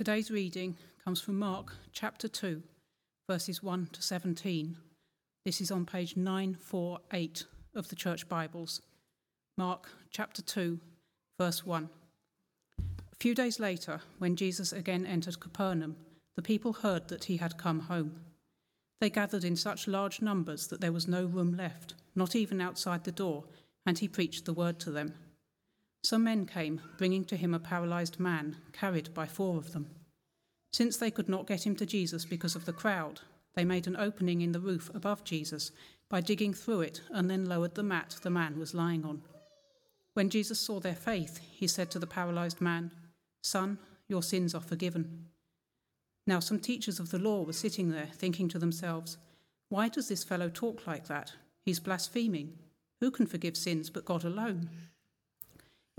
Today's reading comes from Mark chapter 2, verses 1 to 17. This is on page 948 of the Church Bibles. Mark chapter 2, verse 1. A few days later, when Jesus again entered Capernaum, the people heard that he had come home. They gathered in such large numbers that there was no room left, not even outside the door, and he preached the word to them. Some men came, bringing to him a paralyzed man, carried by four of them. Since they could not get him to Jesus because of the crowd, they made an opening in the roof above Jesus by digging through it and then lowered the mat the man was lying on. When Jesus saw their faith, he said to the paralyzed man, Son, your sins are forgiven. Now, some teachers of the law were sitting there, thinking to themselves, Why does this fellow talk like that? He's blaspheming. Who can forgive sins but God alone?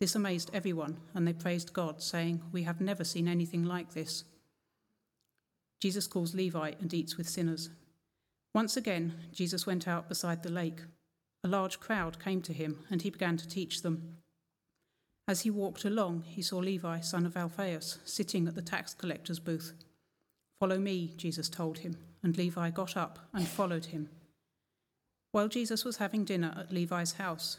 This amazed everyone, and they praised God, saying, We have never seen anything like this. Jesus calls Levi and eats with sinners. Once again, Jesus went out beside the lake. A large crowd came to him, and he began to teach them. As he walked along, he saw Levi, son of Alphaeus, sitting at the tax collector's booth. Follow me, Jesus told him, and Levi got up and followed him. While Jesus was having dinner at Levi's house,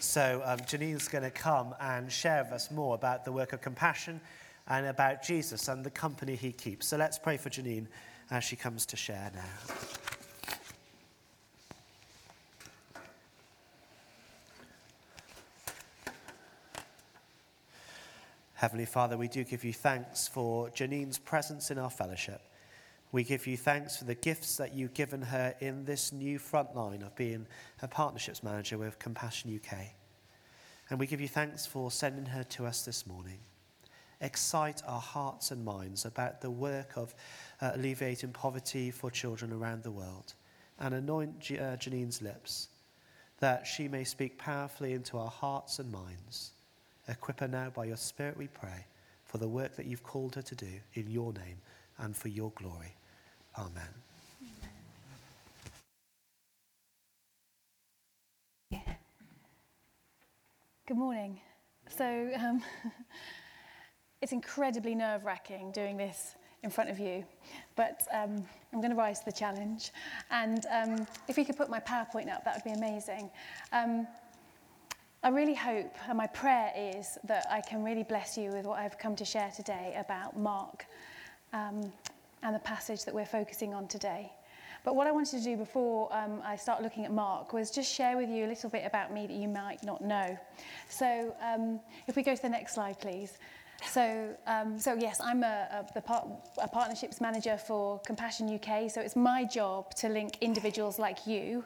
So um, Janine's going to come and share with us more about the work of compassion and about Jesus and the company he keeps. So let's pray for Janine as she comes to share now. Heavenly Father, we do give you thanks for Janine's presence in our fellowship. We give you thanks for the gifts that you've given her in this new front line of being a partnerships manager with Compassion UK. And we give you thanks for sending her to us this morning. Excite our hearts and minds about the work of uh, alleviating poverty for children around the world. And anoint G- uh, Janine's lips that she may speak powerfully into our hearts and minds. Equip her now by your Spirit, we pray, for the work that you've called her to do in your name and for your glory. Amen. Good morning. So um, it's incredibly nerve wracking doing this in front of you, but um, I'm going to rise to the challenge. And um, if you could put my PowerPoint up, that would be amazing. Um, I really hope, and my prayer is that I can really bless you with what I've come to share today about Mark um, and the passage that we're focusing on today. But what I wanted to do before um, I start looking at Mark was just share with you a little bit about me that you might not know. So um, if we go to the next slide, please. So, um, so yes, I'm a, a, par- a partnerships manager for Compassion UK. So it's my job to link individuals like you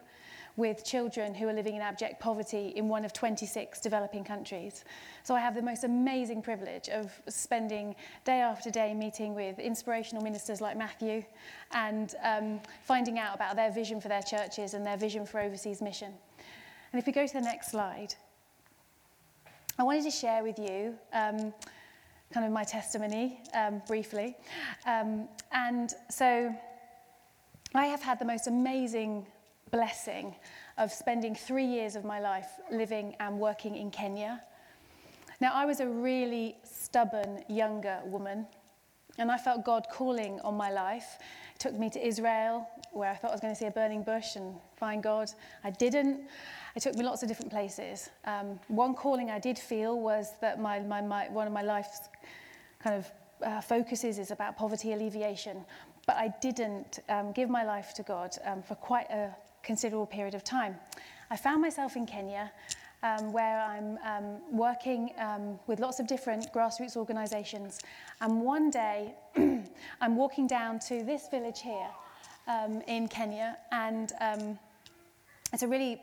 with children who are living in abject poverty in one of 26 developing countries. So I have the most amazing privilege of spending day after day meeting with inspirational ministers like Matthew and um, finding out about their vision for their churches and their vision for overseas mission. And if we go to the next slide, I wanted to share with you um, kind of my testimony um, briefly. Um, and so I have had the most amazing blessing of spending three years of my life living and working in Kenya. Now, I was a really stubborn younger woman, and I felt God calling on my life. It took me to Israel, where I thought I was going to see a burning bush and find God. I didn't. It took me lots of different places. Um, one calling I did feel was that my, my, my, one of my life's kind of uh, focuses is about poverty alleviation, but I didn't um, give my life to God um, for quite a considerable period of time. I found myself in Kenya um, where I'm um, working um, with lots of different grassroots organisations. And one day, I'm walking down to this village here um, in Kenya, and um, it's a really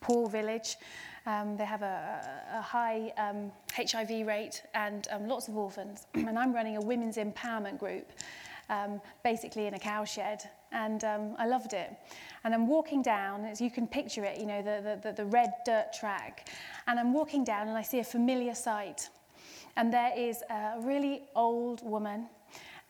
poor village. Um, they have a, a high um, HIV rate and um, lots of orphans. and I'm running a women's empowerment group, um, basically in a cowshed. And um, I loved it. And I'm walking down, as you can picture it, you know, the, the, the red dirt track. And I'm walking down and I see a familiar sight. And there is a really old woman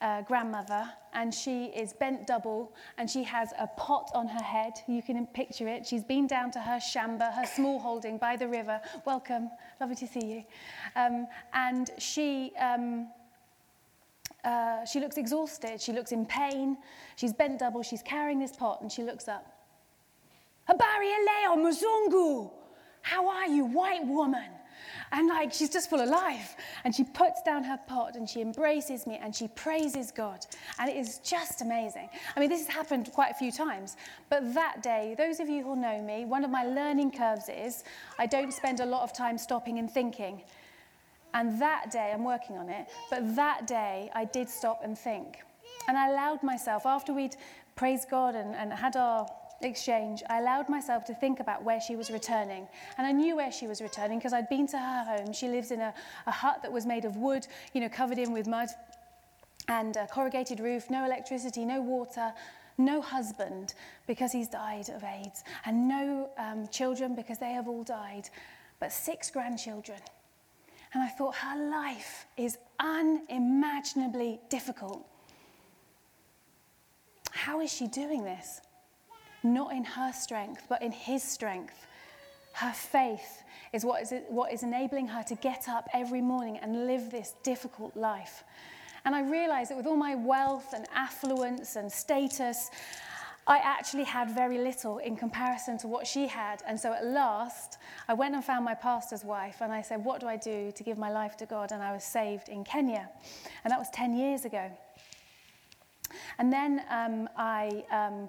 uh, grandmother, and she is bent double, and she has a pot on her head. You can picture it. She's been down to her shamba, her small holding by the river. Welcome, lovely to see you. Um, and she. Um, uh, she looks exhausted, she looks in pain, she's bent double, she's carrying this pot, and she looks up. Habari Leo Muzungu! How are you, white woman? And like she's just full of life. And she puts down her pot and she embraces me and she praises God. And it is just amazing. I mean, this has happened quite a few times. But that day, those of you who know me, one of my learning curves is I don't spend a lot of time stopping and thinking. And that day, I'm working on it, but that day I did stop and think. And I allowed myself, after we'd praised God and, and had our exchange, I allowed myself to think about where she was returning. And I knew where she was returning because I'd been to her home. She lives in a, a hut that was made of wood, you know, covered in with mud and a corrugated roof, no electricity, no water, no husband because he's died of AIDS, and no um, children because they have all died, but six grandchildren. And I thought, her life is unimaginably difficult. How is she doing this? not in her strength, but in his strength. Her faith is what is, what is enabling her to get up every morning and live this difficult life. And I realized that with all my wealth and affluence and status, I actually had very little in comparison to what she had. And so at last, I went and found my pastor's wife and I said, What do I do to give my life to God? And I was saved in Kenya. And that was 10 years ago. And then um, I. Um,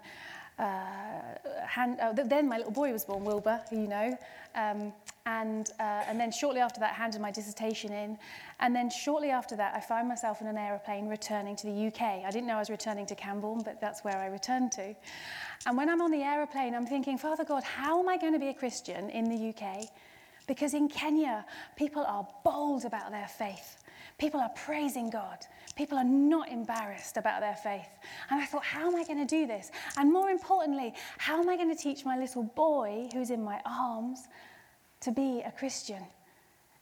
uh, hand, uh, then my little boy was born, Wilbur, who you know. Um, and, uh, and then shortly after that, handed my dissertation in. And then shortly after that, I found myself in an aeroplane returning to the UK. I didn't know I was returning to Camborne, but that's where I returned to. And when I'm on the aeroplane, I'm thinking, Father God, how am I going to be a Christian in the UK? Because in Kenya, people are bold about their faith. People are praising God. People are not embarrassed about their faith. And I thought, how am I going to do this? And more importantly, how am I going to teach my little boy who's in my arms to be a Christian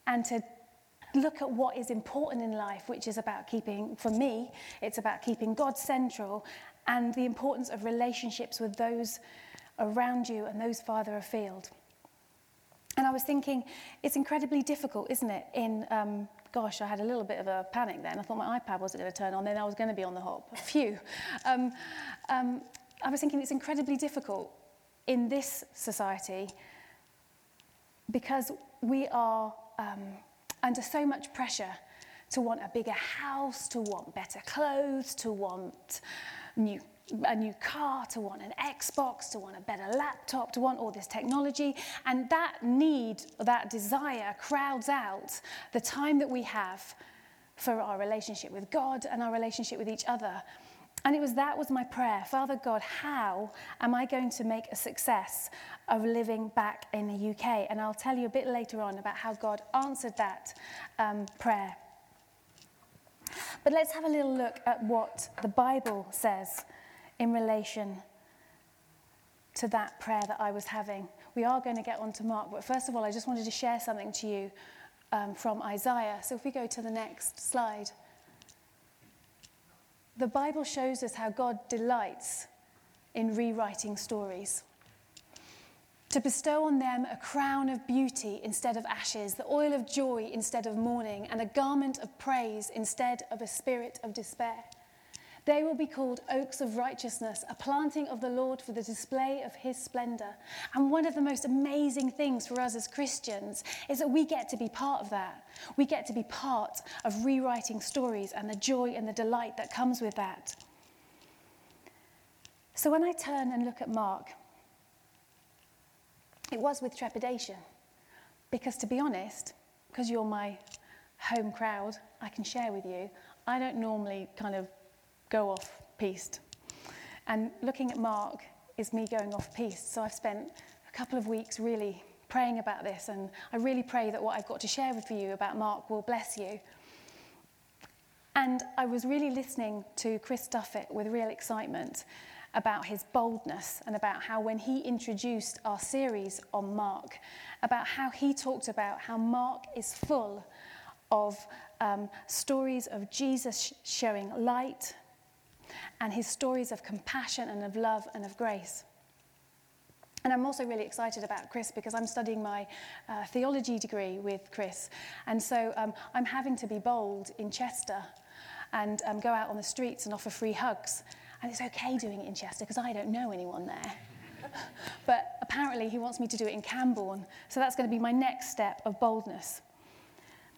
and to look at what is important in life, which is about keeping, for me, it's about keeping God central and the importance of relationships with those around you and those farther afield. And I was thinking, it's incredibly difficult, isn't it, in um, gosh, I had a little bit of a panic then. I thought my iPad wasn't going to turn on, then I was going to be on the hop. Phew. Um, um, I was thinking it's incredibly difficult in this society because we are um, under so much pressure to want a bigger house, to want better clothes, to want new a new car, to want an Xbox, to want a better laptop, to want all this technology. And that need, that desire crowds out the time that we have for our relationship with God and our relationship with each other. And it was that was my prayer. Father God, how am I going to make a success of living back in the UK? And I'll tell you a bit later on about how God answered that um, prayer. But let's have a little look at what the Bible says in relation to that prayer that I was having. We are going to get on to Mark, but first of all, I just wanted to share something to you um, from Isaiah. So if we go to the next slide, the Bible shows us how God delights in rewriting stories. To bestow on them a crown of beauty instead of ashes, the oil of joy instead of mourning, and a garment of praise instead of a spirit of despair. They will be called oaks of righteousness, a planting of the Lord for the display of his splendor. And one of the most amazing things for us as Christians is that we get to be part of that. We get to be part of rewriting stories and the joy and the delight that comes with that. So when I turn and look at Mark, it was with trepidation. Because to be honest, because you're my home crowd, I can share with you, I don't normally kind of go off piste. And looking at Mark is me going off piste. So I've spent a couple of weeks really praying about this, and I really pray that what I've got to share with you about Mark will bless you. And I was really listening to Chris Duffett with real excitement about his boldness and about how, when he introduced our series on Mark, about how he talked about how Mark is full of um, stories of Jesus showing light and his stories of compassion and of love and of grace. And I'm also really excited about Chris because I'm studying my uh, theology degree with Chris. And so um, I'm having to be bold in Chester and um, go out on the streets and offer free hugs. And it's okay doing it in Chester because I don't know anyone there. but apparently he wants me to do it in Camborne. So that's going to be my next step of boldness.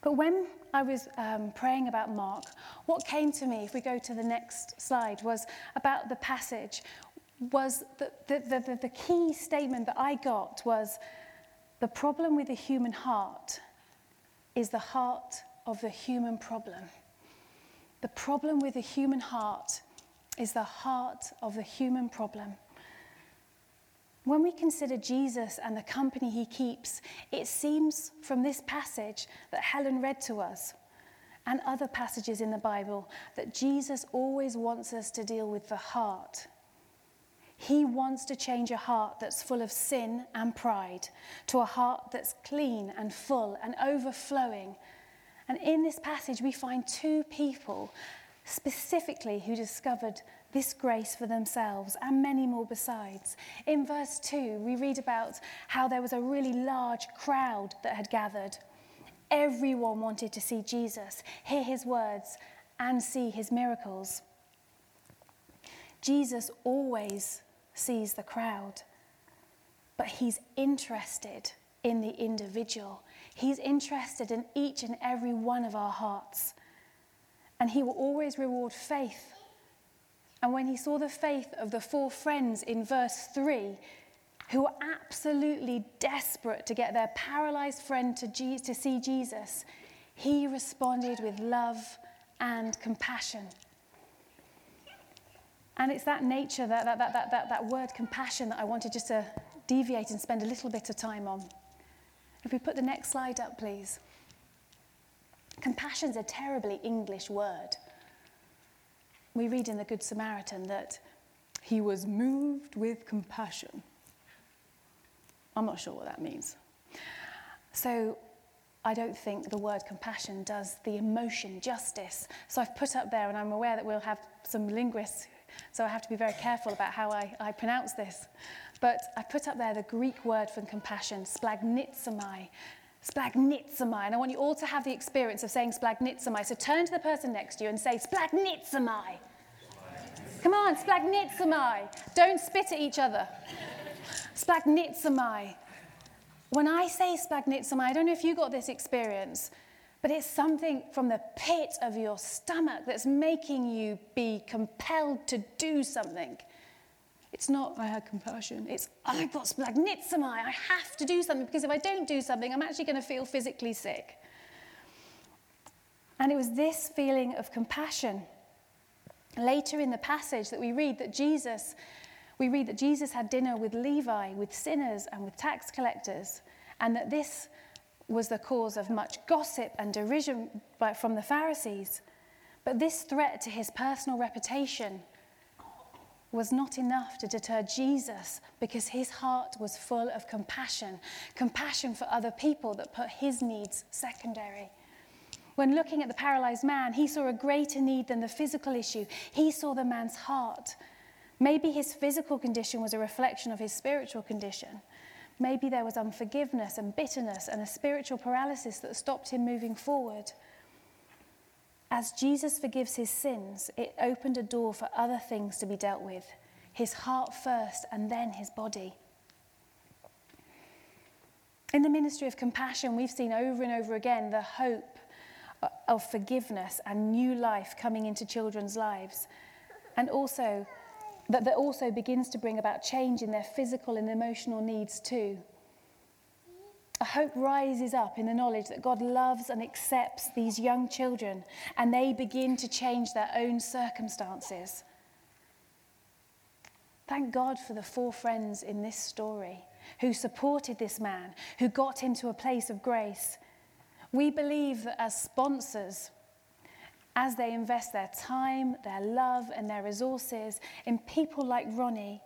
But when I was um, praying about Mark, what came to me, if we go to the next slide, was about the passage, was the, the, the, the key statement that I got was the problem with the human heart is the heart of the human problem. The problem with the human heart is the heart of the human problem. When we consider Jesus and the company he keeps, it seems from this passage that Helen read to us and other passages in the Bible that Jesus always wants us to deal with the heart. He wants to change a heart that's full of sin and pride to a heart that's clean and full and overflowing. And in this passage, we find two people specifically who discovered this grace for themselves and many more besides. In verse 2, we read about how there was a really large crowd that had gathered. Everyone wanted to see Jesus, hear his words, and see his miracles. Jesus always sees the crowd, but he's interested in the individual. He's interested in each and every one of our hearts. And he will always reward faith and when he saw the faith of the four friends in verse 3, who were absolutely desperate to get their paralyzed friend to, to see Jesus, he responded with love and compassion. And it's that nature, that, that, that, that, that, that word compassion, that I wanted just to deviate and spend a little bit of time on. If we put the next slide up, please. Compassion's a terribly English word we read in the Good Samaritan that he was moved with compassion. I'm not sure what that means. So I don't think the word compassion does the emotion justice. So I've put up there, and I'm aware that we'll have some linguists, so I have to be very careful about how I, I pronounce this. But I put up there the Greek word for compassion, splagnizomai. Splagnizomai. And I want you all to have the experience of saying splagnizomai. So turn to the person next to you and say splagnizomai. Come on, splagnizomai. Don't spit at each other. Splagnizomai. When I say splagnizomai, I don't know if you got this experience, but it's something from the pit of your stomach that's making you be compelled to do something. It's not, I had compassion. It's, I've got splagnizomai. I have to do something because if I don't do something, I'm actually going to feel physically sick. And it was this feeling of compassion Later in the passage that we read that Jesus, we read that Jesus had dinner with Levi, with sinners, and with tax collectors, and that this was the cause of much gossip and derision from the Pharisees. But this threat to his personal reputation was not enough to deter Jesus because his heart was full of compassion compassion for other people that put his needs secondary. When looking at the paralyzed man, he saw a greater need than the physical issue. He saw the man's heart. Maybe his physical condition was a reflection of his spiritual condition. Maybe there was unforgiveness and bitterness and a spiritual paralysis that stopped him moving forward. As Jesus forgives his sins, it opened a door for other things to be dealt with his heart first, and then his body. In the ministry of compassion, we've seen over and over again the hope of forgiveness and new life coming into children's lives. And also, that that also begins to bring about change in their physical and emotional needs too. A hope rises up in the knowledge that God loves and accepts these young children and they begin to change their own circumstances. Thank God for the four friends in this story who supported this man, who got him to a place of grace. We believe that as sponsors, as they invest their time, their love, and their resources in people like Ronnie,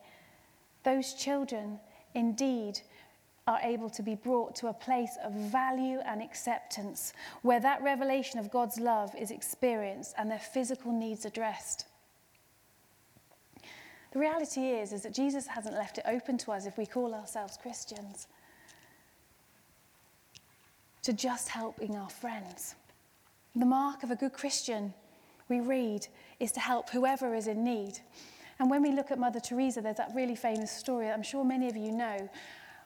those children indeed are able to be brought to a place of value and acceptance where that revelation of God's love is experienced and their physical needs addressed. The reality is, is that Jesus hasn't left it open to us if we call ourselves Christians to just helping our friends. The mark of a good Christian, we read, is to help whoever is in need. And when we look at Mother Teresa, there's that really famous story I'm sure many of you know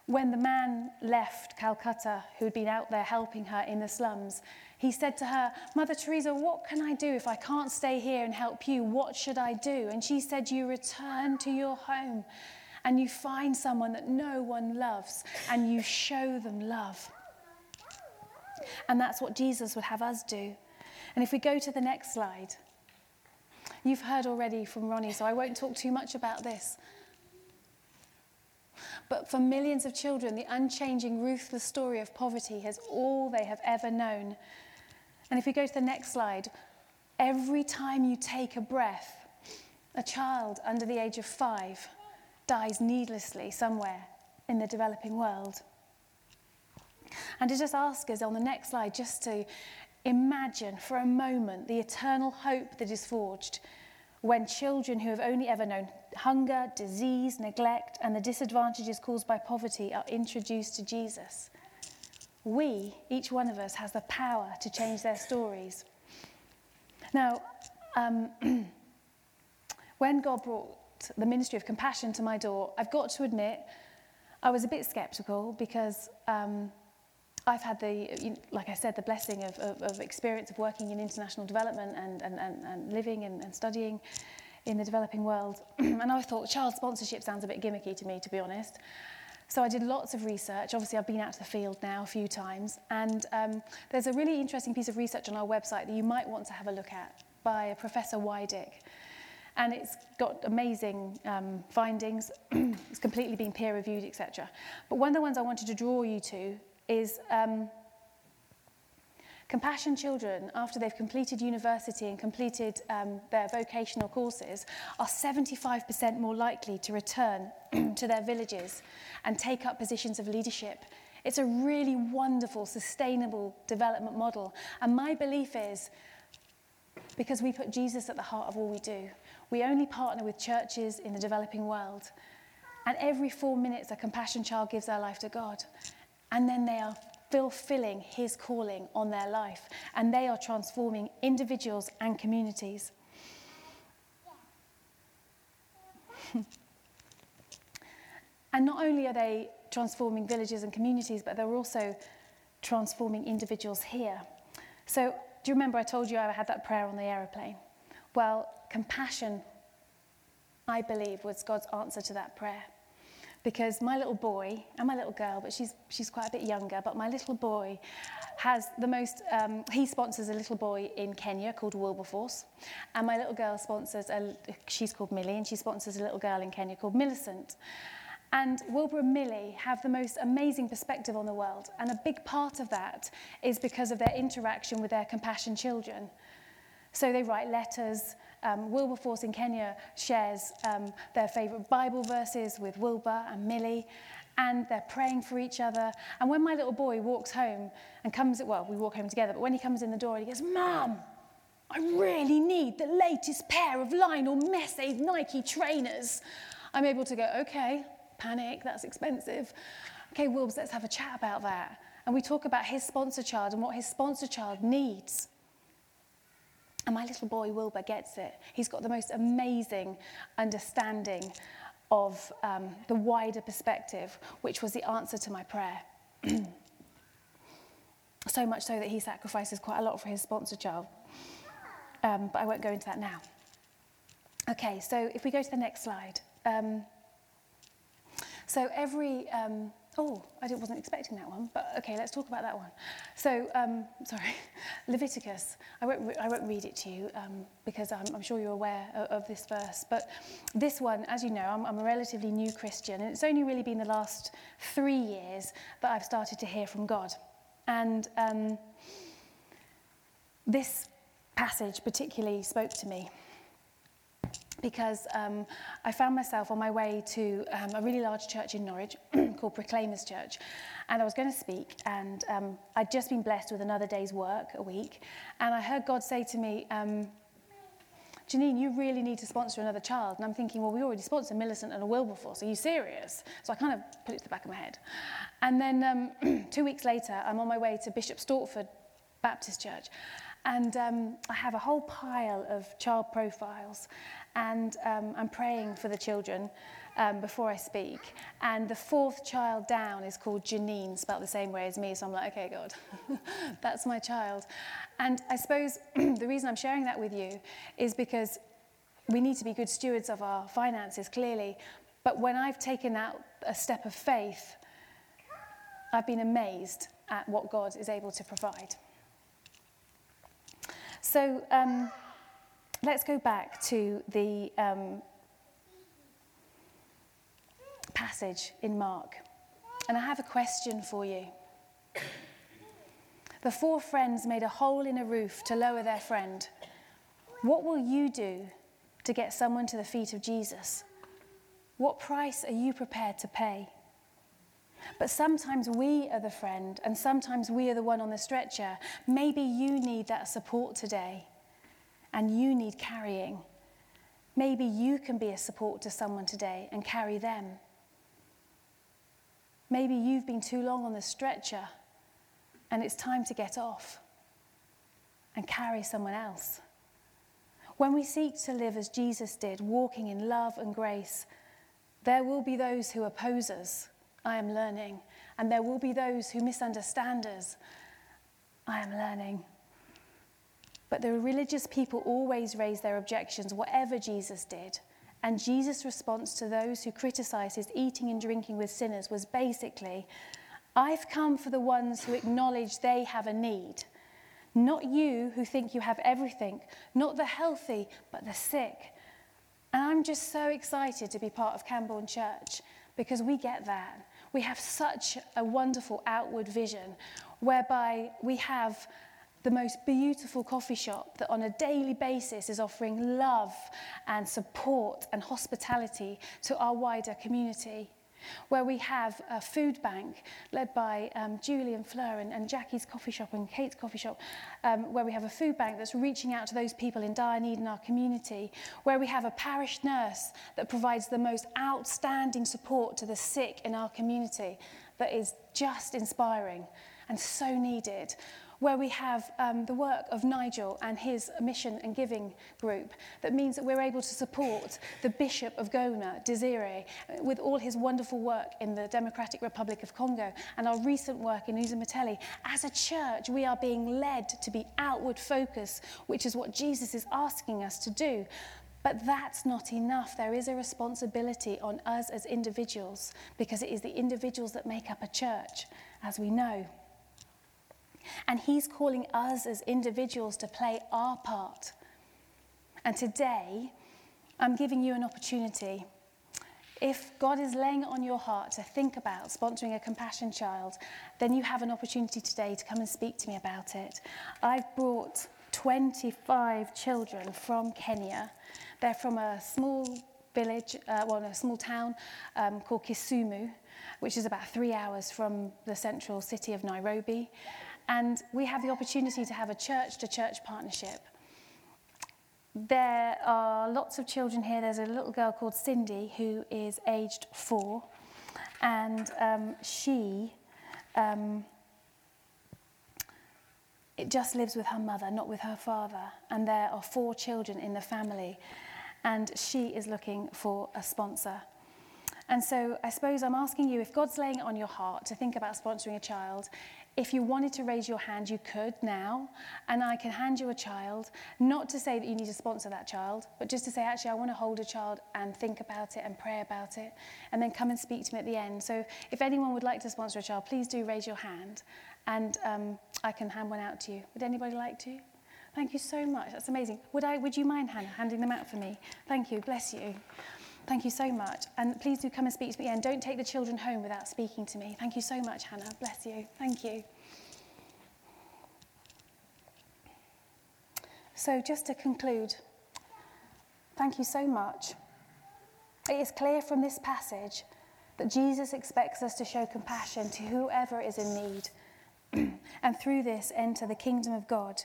when the man left Calcutta, who'd been out there helping her in the slums, he said to her, Mother Teresa, what can I do if I can't stay here and help you? What should I do? And she said, You return to your home and you find someone that no one loves and you show them love. And that's what Jesus would have us do. And if we go to the next slide, you've heard already from Ronnie, so I won't talk too much about this. But for millions of children, the unchanging, ruthless story of poverty has all they have ever known. And if we go to the next slide, every time you take a breath, a child under the age of five dies needlessly somewhere in the developing world. And to just ask us on the next slide, just to imagine for a moment the eternal hope that is forged when children who have only ever known hunger, disease, neglect, and the disadvantages caused by poverty are introduced to Jesus. We, each one of us, has the power to change their stories. Now, um, when God brought the ministry of compassion to my door, I've got to admit, I was a bit skeptical because um, I've had the, like I said, the blessing of, of, of experience of working in international development and, and, and, and living and, and studying in the developing world. and I thought child sponsorship sounds a bit gimmicky to me, to be honest. So I did lots of research. Obviously, I've been out to the field now a few times. And um, there's a really interesting piece of research on our website that you might want to have a look at by Professor Wydick. And it's got amazing um, findings. it's completely been peer reviewed, etc. But one of the ones I wanted to draw you to is um, Compassion children, after they've completed university and completed um, their vocational courses, are 75% more likely to return to their villages and take up positions of leadership. It's a really wonderful, sustainable development model. And my belief is because we put Jesus at the heart of all we do, we only partner with churches in the developing world. And every four minutes, a compassion child gives their life to God. And then they are fulfilling His calling on their life, and they are transforming individuals and communities. and not only are they transforming villages and communities, but they're also transforming individuals here. So, do you remember I told you I had that prayer on the aeroplane? Well, compassion, I believe, was God's answer to that prayer because my little boy and my little girl, but she's, she's quite a bit younger, but my little boy has the most, um, he sponsors a little boy in Kenya called Wilberforce, and my little girl sponsors, a, she's called Millie, and she sponsors a little girl in Kenya called Millicent. And Wilbur and Millie have the most amazing perspective on the world, and a big part of that is because of their interaction with their compassion children. So they write letters, um, Wilberforce in Kenya shares um, their favourite Bible verses with Wilbur and Millie, and they're praying for each other. And when my little boy walks home and comes, well, we walk home together, but when he comes in the door, and he goes, Mum, I really need the latest pair of Lionel Messi Nike trainers. I'm able to go, okay, panic, that's expensive. Okay, Wilbs, let's have a chat about that. And we talk about his sponsor child and what his sponsor child needs. And my little boy Wilbur gets it. He's got the most amazing understanding of um, the wider perspective, which was the answer to my prayer. so much so that he sacrifices quite a lot for his sponsor child. Um, but I won't go into that now. Okay, so if we go to the next slide. Um, so every, um, oh, I wasn't expecting that one, but okay, let's talk about that one. So, um, sorry, Leviticus. I won't, I won't read it to you um, because I'm, I'm sure you're aware of, of this verse. But this one, as you know, I'm, I'm a relatively new Christian, and it's only really been the last three years that I've started to hear from God. And um, this passage particularly spoke to me because um, I found myself on my way to um, a really large church in Norwich called Proclaimers Church. And I was going to speak, and um, I'd just been blessed with another day's work a week. And I heard God say to me, um, Janine, you really need to sponsor another child. And I'm thinking, well, we already sponsored Millicent and a Wilberforce. Are you serious? So I kind of put it to the back of my head. And then um, two weeks later, I'm on my way to Bishop Stortford Baptist Church. And um, I have a whole pile of child profiles, and um, I'm praying for the children um, before I speak. And the fourth child down is called Janine, spelled the same way as me. So I'm like, okay, God, that's my child. And I suppose the reason I'm sharing that with you is because we need to be good stewards of our finances, clearly. But when I've taken out a step of faith, I've been amazed at what God is able to provide. So um, let's go back to the um, passage in Mark. And I have a question for you. The four friends made a hole in a roof to lower their friend. What will you do to get someone to the feet of Jesus? What price are you prepared to pay? But sometimes we are the friend, and sometimes we are the one on the stretcher. Maybe you need that support today, and you need carrying. Maybe you can be a support to someone today and carry them. Maybe you've been too long on the stretcher, and it's time to get off and carry someone else. When we seek to live as Jesus did, walking in love and grace, there will be those who oppose us I am learning. And there will be those who misunderstand us. I am learning. But the religious people always raise their objections, whatever Jesus did. And Jesus' response to those who criticize his eating and drinking with sinners was basically, I've come for the ones who acknowledge they have a need. Not you who think you have everything, not the healthy, but the sick. And I'm just so excited to be part of Camborne Church because we get that we have such a wonderful outward vision whereby we have the most beautiful coffee shop that on a daily basis is offering love and support and hospitality to our wider community. Where we have a food bank led by um, Julie and Fleur and, and Jackie's coffee shop and Kate's coffee shop, um, where we have a food bank that's reaching out to those people in dire need in our community, where we have a parish nurse that provides the most outstanding support to the sick in our community that is just inspiring and so needed. Where we have um, the work of Nigel and his mission and giving group that means that we're able to support the Bishop of Goma, Desire, with all his wonderful work in the Democratic Republic of Congo and our recent work in Uzamateli. As a church, we are being led to be outward focused, which is what Jesus is asking us to do. But that's not enough. There is a responsibility on us as individuals because it is the individuals that make up a church, as we know. And He's calling us as individuals to play our part. And today, I'm giving you an opportunity. If God is laying it on your heart to think about sponsoring a compassion child, then you have an opportunity today to come and speak to me about it. I've brought 25 children from Kenya. They're from a small village, uh, well, a small town um, called Kisumu, which is about three hours from the central city of Nairobi. And we have the opportunity to have a church to church partnership. There are lots of children here. There's a little girl called Cindy who is aged four, and um, she um, it just lives with her mother, not with her father. And there are four children in the family. And she is looking for a sponsor. And so I suppose I'm asking you if God's laying it on your heart to think about sponsoring a child, if you wanted to raise your hand, you could now, and I can hand you a child, not to say that you need to sponsor that child, but just to say, actually, I want to hold a child and think about it and pray about it, and then come and speak to me at the end. So if anyone would like to sponsor a child, please do raise your hand, and um, I can hand one out to you. Would anybody like to? Thank you so much. That's amazing. Would, I, would you mind, Hannah, handing them out for me? Thank you. Bless you. Thank you so much. And please do come and speak to me. And don't take the children home without speaking to me. Thank you so much, Hannah. Bless you. Thank you. So, just to conclude, thank you so much. It is clear from this passage that Jesus expects us to show compassion to whoever is in need, and through this enter the kingdom of God.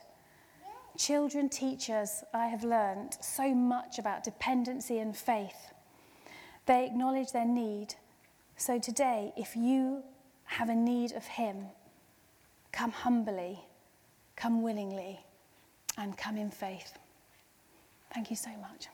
Children teach us, I have learned, so much about dependency and faith. They acknowledge their need. So today, if you have a need of Him, come humbly, come willingly, and come in faith. Thank you so much.